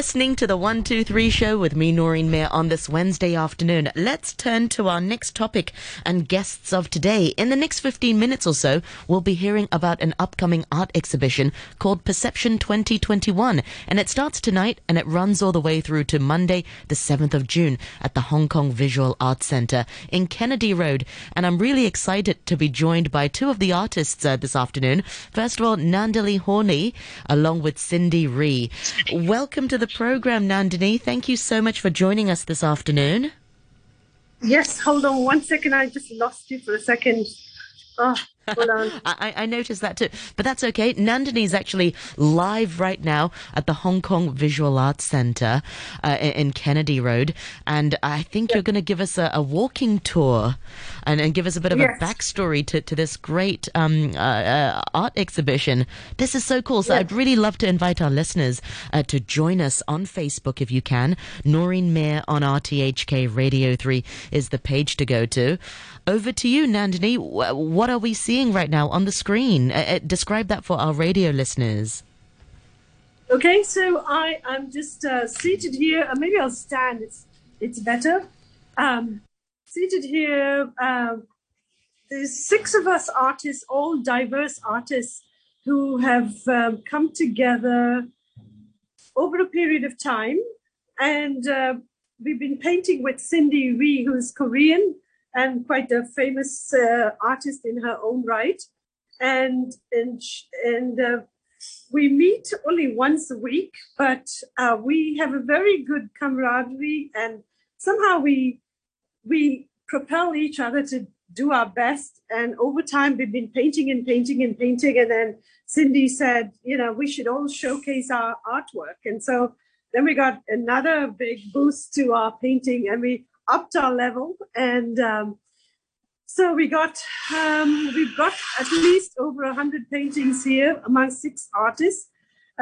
Listening to the 123 show with me, Noreen Mayer, on this Wednesday afternoon. Let's turn to our next topic and guests of today. In the next 15 minutes or so, we'll be hearing about an upcoming art exhibition called Perception 2021. And it starts tonight and it runs all the way through to Monday, the 7th of June at the Hong Kong Visual Arts Centre in Kennedy Road. And I'm really excited to be joined by two of the artists uh, this afternoon. First of all, Nandini Horney, along with Cindy Ree. Welcome to the program, Nandini. Thank you so much for joining us this afternoon. Yes, hold on one second. I just lost you for a second. Oh, I, I, noticed that too, but that's okay. Nandini is actually live right now at the Hong Kong Visual Arts Centre uh, in Kennedy Road, and I think yes. you're going to give us a, a walking tour and, and, give us a bit of yes. a backstory to, to this great um, uh, uh, art exhibition. This is so cool. So yes. I'd really love to invite our listeners uh, to join us on Facebook if you can. Noreen Mayer on RTHK Radio 3 is the page to go to. Over to you, Nandini. What are we seeing right now on the screen? Uh, uh, describe that for our radio listeners. Okay, so I am just uh, seated here. Uh, maybe I'll stand. It's it's better. Um, seated here. Um, there's six of us artists, all diverse artists, who have um, come together over a period of time, and uh, we've been painting with Cindy Ree, who's Korean and quite a famous uh, artist in her own right. And and and uh, we meet only once a week, but uh, we have a very good camaraderie, and somehow we we propel each other to do our best. And over time, we've been painting and painting and painting. And then Cindy said, you know, we should all showcase our artwork. And so then we got another big boost to our painting, and we upped our level and um, so we got um, we've got at least over 100 paintings here among six artists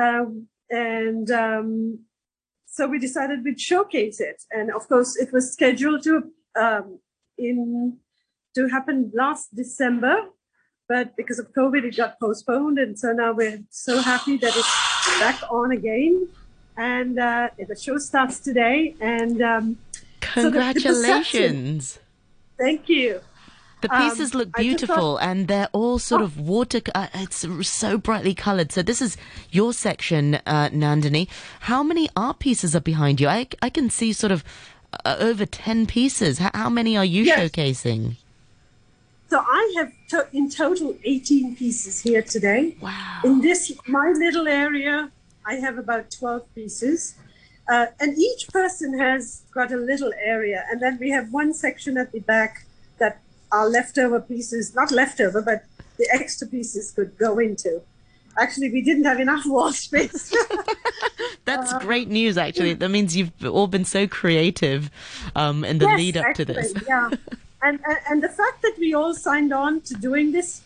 um, and um, so we decided we'd showcase it and of course it was scheduled to um, in to happen last december but because of covid it got postponed and so now we're so happy that it's back on again and uh, the show starts today and um, Congratulations. So the, the Thank you. The pieces um, look beautiful thought, and they're all sort oh. of water, uh, it's so brightly colored. So this is your section, uh, Nandini. How many art pieces are behind you? I, I can see sort of over 10 pieces. How, how many are you yes. showcasing? So I have to- in total 18 pieces here today. Wow. In this, my little area, I have about 12 pieces. Uh, and each person has got a little area. And then we have one section at the back that our leftover pieces, not leftover, but the extra pieces could go into. Actually, we didn't have enough wall space. That's uh, great news, actually. That means you've all been so creative um, in the yes, lead up actually, to this. yeah. And, and, and the fact that we all signed on to doing this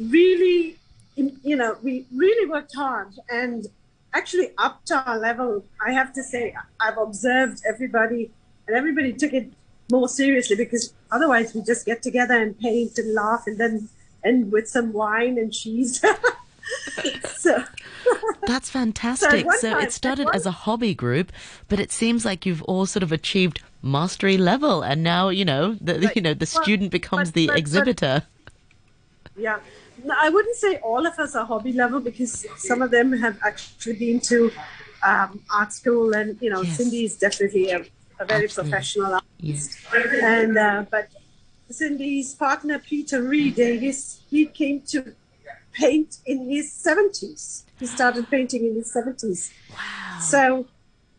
really, you know, we really worked hard. And actually up to our level. I have to say, I've observed everybody, and everybody took it more seriously because otherwise we just get together and paint and laugh and then end with some wine and cheese. so that's fantastic. So, so it started as a hobby group, but it seems like you've all sort of achieved mastery level, and now you know the right. you know the student becomes but, the but, exhibitor. But, yeah, I wouldn't say all of us are hobby level because some of them have actually been to um, art school, and you know, yes. Cindy is definitely a, a very Absolutely. professional artist. Yes. And uh, but Cindy's partner Peter Reed Davis, he came to paint in his seventies. He started painting in his seventies. Wow. So,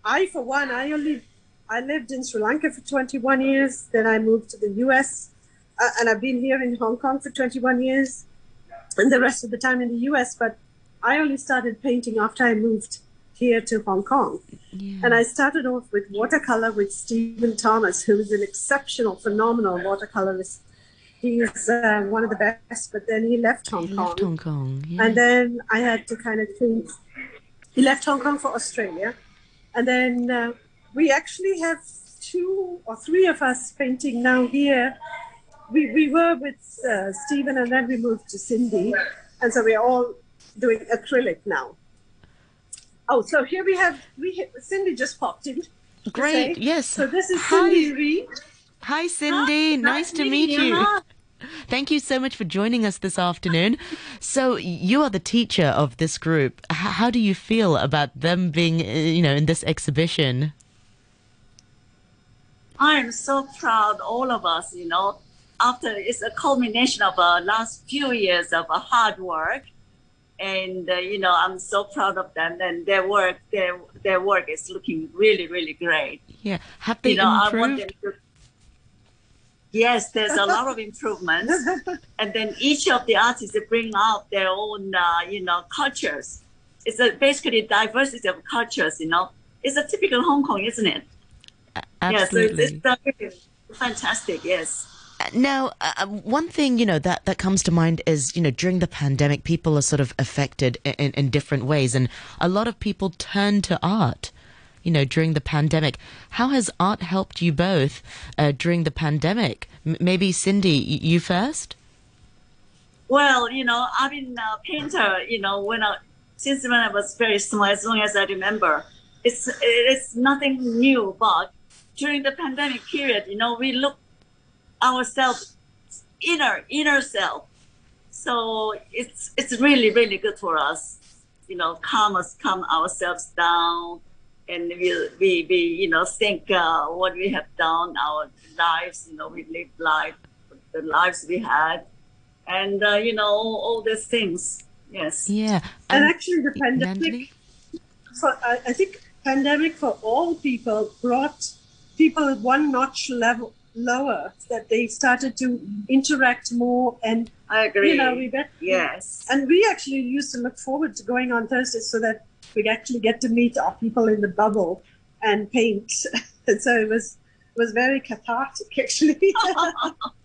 I, for one, I only I lived in Sri Lanka for 21 years. Then I moved to the U.S. Uh, and I've been here in Hong Kong for 21 years and the rest of the time in the US. But I only started painting after I moved here to Hong Kong. Yeah. And I started off with watercolor with Stephen Thomas, who is an exceptional, phenomenal watercolorist. He's uh, one of the best, but then he left Hong he Kong. Left Hong Kong. And then I had to kind of think. He left Hong Kong for Australia, and then uh, we actually have two or three of us painting now here we, we were with uh, Stephen and then we moved to Cindy. And so we're all doing acrylic now. Oh, so here we have we Cindy just popped in. Great. Yes. So this is Hi. Cindy Reed. Hi, Cindy. nice to meet you. Thank you so much for joining us this afternoon. So you are the teacher of this group. How do you feel about them being, uh, you know, in this exhibition? I am so proud, all of us, you know, after it's a culmination of our last few years of uh, hard work. And, uh, you know, I'm so proud of them and their work, their, their work is looking really, really great. Yeah. Have they you know, improved? Yes, there's a lot of improvements. and then each of the artists bring out their own, uh, you know, cultures. It's a basically diversity of cultures, you know. It's a typical Hong Kong, isn't it? Absolutely. Yes, it's, uh, fantastic. Yes. Now, uh, one thing you know that that comes to mind is you know during the pandemic, people are sort of affected in, in, in different ways, and a lot of people turn to art. You know, during the pandemic, how has art helped you both uh, during the pandemic? M- maybe Cindy, you first. Well, you know, I've been a painter. You know, when I since when I was very small, as long as I remember, it's it's nothing new. But during the pandemic period, you know, we look ourselves inner inner self. So it's it's really really good for us. You know, calm us, calm ourselves down, and we we, we you know think uh, what we have done, our lives. You know, we live life, the lives we had, and uh, you know all, all these things. Yes. Yeah, And Um, actually, the pandemic, Nandini? for, I, I think, pandemic for all people brought people one notch level lower. That they started to interact more, and I agree. you know, we get yes. And we actually used to look forward to going on Thursdays so that we'd actually get to meet our people in the bubble and paint. so it was was very cathartic actually.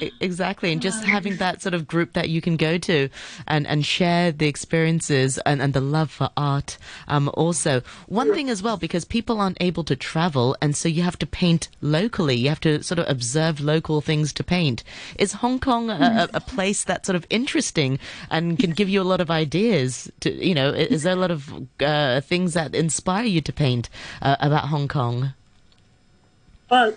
Exactly, and just having that sort of group that you can go to and, and share the experiences and, and the love for art. Um, also, one thing as well, because people aren't able to travel, and so you have to paint locally. You have to sort of observe local things to paint. Is Hong Kong a, a, a place that's sort of interesting and can give you a lot of ideas? To you know, is there a lot of uh, things that inspire you to paint uh, about Hong Kong? well,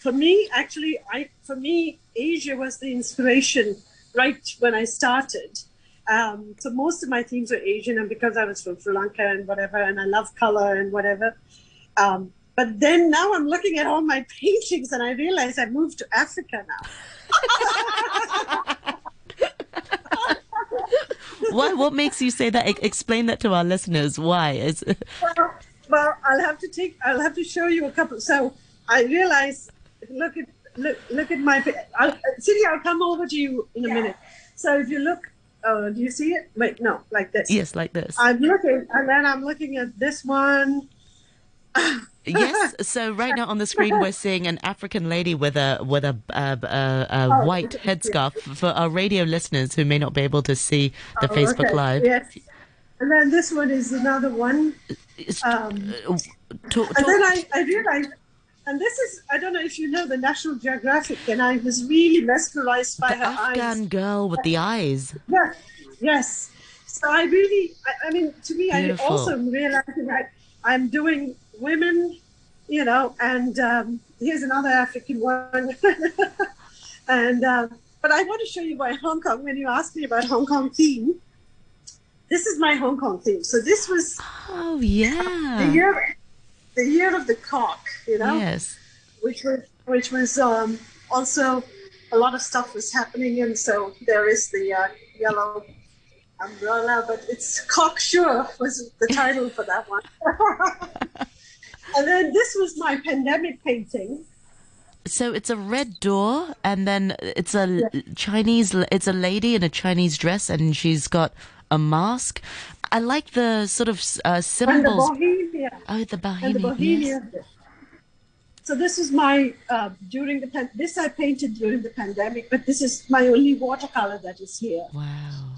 for me, actually, I for me, Asia was the inspiration right when I started. Um, so most of my themes were Asian, and because I was from Sri Lanka and whatever, and I love color and whatever. Um, but then now I'm looking at all my paintings, and I realize I moved to Africa now. What what makes you say that? E- explain that to our listeners. Why? Is well, well, I'll have to take. I'll have to show you a couple. So I realize. Look at look look at my. I'll, Cindy, I'll come over to you in a minute. So if you look, uh, do you see it? Wait, no, like this. yes, like this. I'm looking, and then I'm looking at this one. yes. So right now on the screen we're seeing an African lady with a with a, uh, uh, a Oh, white yes, headscarf for our radio listeners who may not be able to see the Oh, Facebook okay, Live. Yes. And then this one is another one. Um, uh, talk- and then I, I realized, and this is, I don't know if you know the National Geographic, and I was really mesmerized by the her eyes. Afghan girl with the eyes. Yes, yes. So I really, I, I mean, to me, Beautiful. I also realizing that I'm doing women, you know, and um, here's another African one. and uh, but I want to show you my Hong Kong. When you asked me about Hong Kong theme, this is my Hong Kong theme. So this was Oh the yeah. year, the year of the cock, you know Yes. which was which was um, also a lot of stuff was happening, and so there is the uh, yellow umbrella, but it's cocksure was the title for that one. and then this was my pandemic painting. So it's a red door, and then it's a l- Chinese. It's a lady in a Chinese dress, and she's got a mask. I like the sort of uh, And the symbols. Bauhinia. Oh, the And the. Bauhinia. So this is my uh, during the pan- this I painted during the pandemic, but this is my only watercolor that is here. Wow.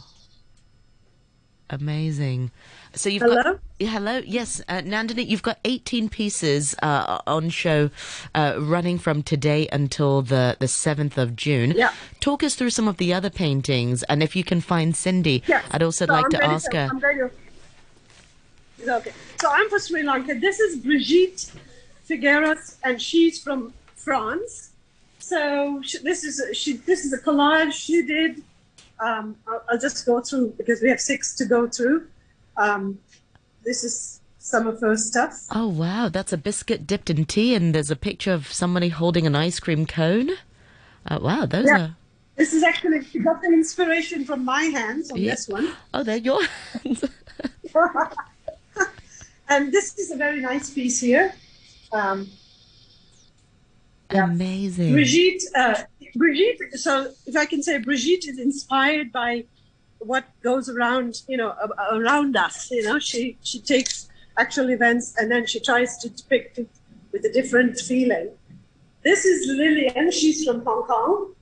Amazing. So you've Hello? got hello. Yes, uh, Nandini, you've got 18 pieces uh, on show uh, running from today until the the 7th of June. Yeah. Talk us through some of the other paintings and if you can find Cindy, Yes. I'd also So like I'm to ask her. I'm to, Okay. So I'm from Sri Lanka. This is Brigitte Figueras, and she's from France. So she, this is a, she. This is a collage she did. Um, I'll, I'll just go through because we have six to go through. Um, this is some of her stuff. Oh wow, that's a biscuit dipped in tea, and there's a picture of somebody holding an ice cream cone. Uh, wow, those Yeah. are. This is actually she got the inspiration from my hands on Yeah. this one. Oh, they're your hands. and this is a very nice piece here. Um, Yeah. Amazing. Brigitte, uh, Brigitte. So, if I can say, Brigitte is inspired by what goes around, you know, around us. You know, she she takes actual events and then she tries to depict it with a different feeling. This is Lillian. She's from Hong Kong,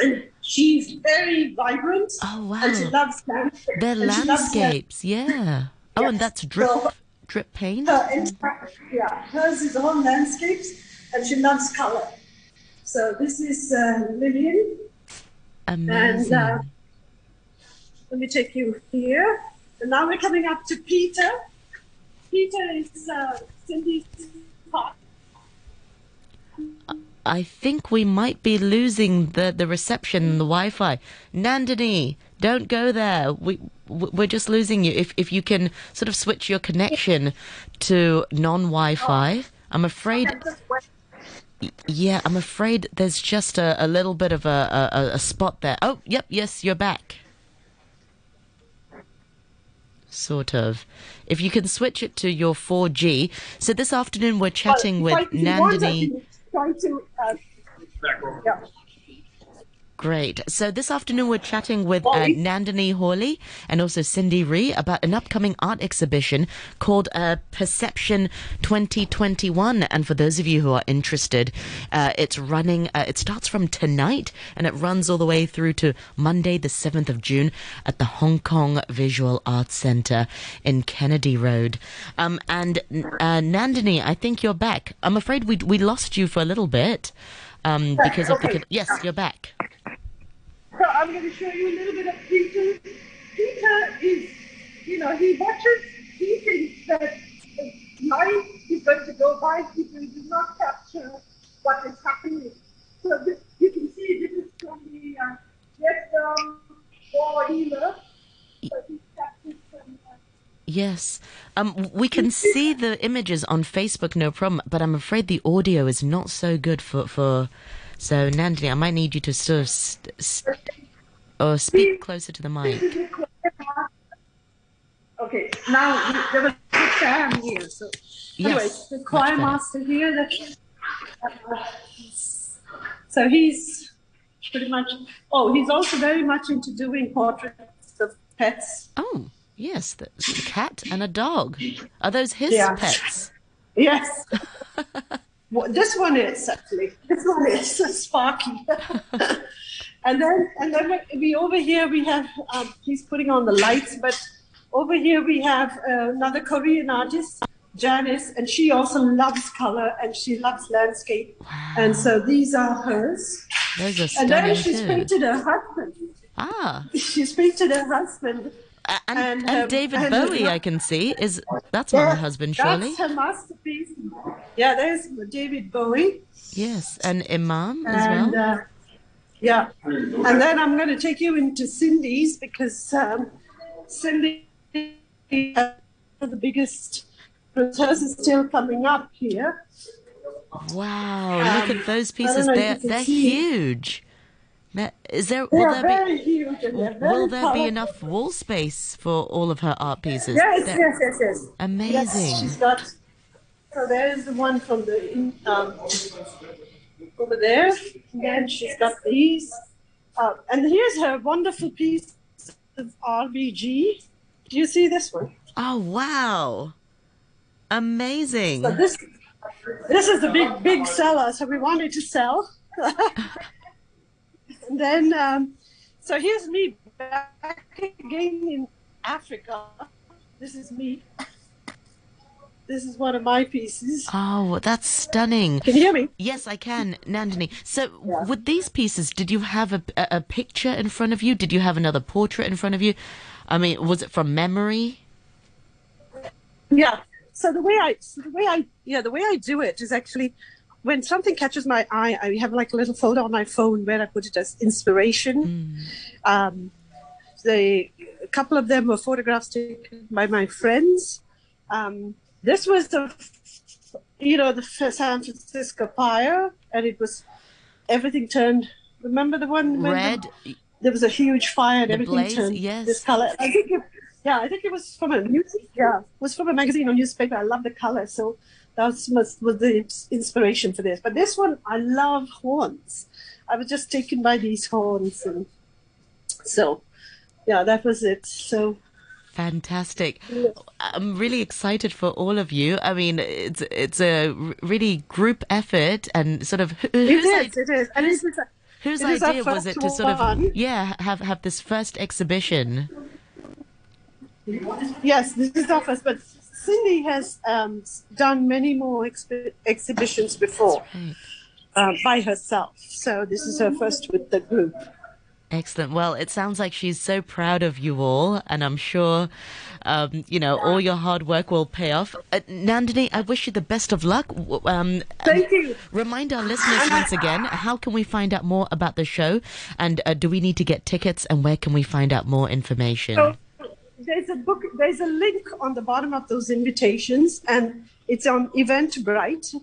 and she's very vibrant. Oh And she wow, loves landscape. they're and she loves landscapes. Yeah. Oh, and that's drip So- drip paint. her entire, yeah, hers is all landscapes, and she loves color. So this is uh, Lillian, and Amazing. uh, let me take you here. And now we're coming up to Peter. Peter is uh, Cindy's partner. I think we might be losing the, the reception, the Wi-Fi. Nandini, don't go there. We we're just losing you. If if you can sort of switch your connection to non-Wi-Fi, I'm afraid. Yeah, I'm afraid there's just a, a little bit of a, a, a spot there. Oh, yep, yes, you're back. Sort of. If you can switch it to your 4G. So this afternoon we're chatting with want, I Nandini. Try to. Uh, yeah. Great. So this afternoon we're chatting with uh, Nandini Hawley and also Cindy Ree about an upcoming art exhibition called uh, Perception 2021. And for those of you who are interested, uh, it's running. Uh, it starts from tonight and it runs all the way through to Monday, the 7th of June, at the Hong Kong Visual Arts Centre in Kennedy Road. Um, and uh, Nandini, I think you're back. I'm afraid we we lost you for a little bit. Um, because of the yes, you're back. So I'm going to show you a little bit of Peter. Peter is, you know, he watches, he thinks that life is going to go by. People do not capture what is happening. So this, you can see this is from the uh, Vietnam War era. So captured some, uh, Yes. Um, we can see the images on Facebook, no problem, but I'm afraid the audio is not so good for. for so, Nandini, I might need you to sort of st- st- or speak closer to the mic. Okay, now there was a fan here. So, anyway, Yes, the choir master here. That, uh, so he's pretty much. Oh, he's also very much into doing portraits of pets. Oh, yes, the, the cat and a dog. Are those his Yeah. pets? Yes. well, this one is actually. This one is Sparky. and then, and then we- over here we have. Um, he's putting on the lights, but over here we have uh, another Korean artist, Janice, and she also loves color and she loves landscape. Wow. And so these are hers. Those are And then she's painted her husband. Ah, She's painted her husband. a- and, And, and, um, David and- Bowie, I can see is that's not her husband, surely. That's her masterpiece. Yeah, there's David Bowie. Yes, and Iman as well. uh, yeah, and then I'm going to take you into Cindy's because um, Cindy uh, the biggest. Hers is still coming up here. Wow, look um, at those pieces. They're they're see. huge. Is there They will are there be very huge and very will there be enough wall space for all of her art pieces? Yes, They're yes, yes, yes. Amazing. Yes, she's got. So there is the one from the um, over there. And then she's got these. Uh, and here's her wonderful piece of RBG. Do you see this one? Oh wow. Amazing. So this this is the big big seller. So we wanted to sell. and then um, so here's me back again in Africa. This is me. This is one of my pieces. Oh, that's stunning. Can you hear me? Yes, I can, Nandini. So, with these pieces, did you have a, a, picture in front of you? Did you have another portrait in front of you? I mean, was it from memory? Yeah. So the way I, so the way I, yeah, the way I do it is actually when something catches my eye, I have like a little folder on my phone where I put it as inspiration. Um, they, a couple of them were photographs taken by my friends. Um, this was the, you know, the San Francisco fire, and it was everything turned. Remember the one when the- there was a huge fire and everything blaze, turned yes. this color. I think it, yeah, I think it was from a news, yeah, it was from a magazine or newspaper. I love the color, so that was, was, was the inspiration for this. But this one, I love horns. I was just taken by these horns, and so yeah, that was it. So Fantastic. I'm really excited for all of you. I mean, it's it's a really group effort and sort of it whose, is, it is, and it's, whose it idea was it to sort of one. yeah have have this first exhibition? Yes, this is our first, but Cindy has um, done many more exhibitions before Right. uh, by herself. So this is her first with the group. Excellent. Well, it sounds like she's so proud of you all, and I'm sure, um, you know, all your hard work will pay off. Uh, Nandini, I wish you the best of luck. Um, Thank you. Remind our listeners once again, how can we find out more about the show? And uh, do we need to get tickets? And where can we find out more information? So there's a book. There's a link on the bottom of those invitations, and it's on Eventbrite,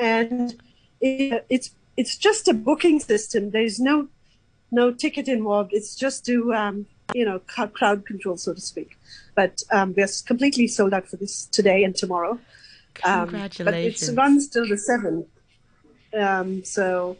and it, it's it's just a booking system. There's no no ticket involved. It's just to um, you know crowd control, so to speak. But um, we're completely sold out for this today and tomorrow. Um, Congratulations. But it runs till the seventh. Um, so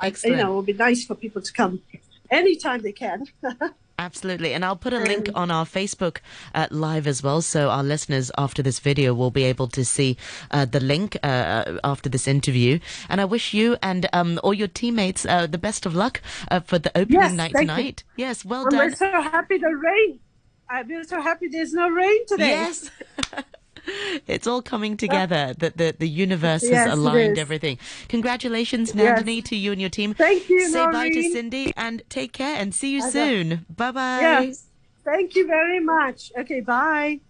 I, you know, it would be nice for people to come anytime they can. Absolutely. And I'll put a link on our Facebook uh, live as well. So our listeners after this video will be able to see uh, the link uh, after this interview. And I wish you and um, all your teammates uh, the best of luck uh, for the opening Yes, night thank you. tonight. Yes, well And we're so happy the rain. I- We're so happy there's no rain today. Yes. It's all coming together. Uh, that the the universe Yes, has aligned everything. Congratulations, Yes. Nandini, to you and your team. Thank you, Say bye to Cindy and take care and see you will. soon. Bye bye. Yes. Thank you very much. Okay, bye.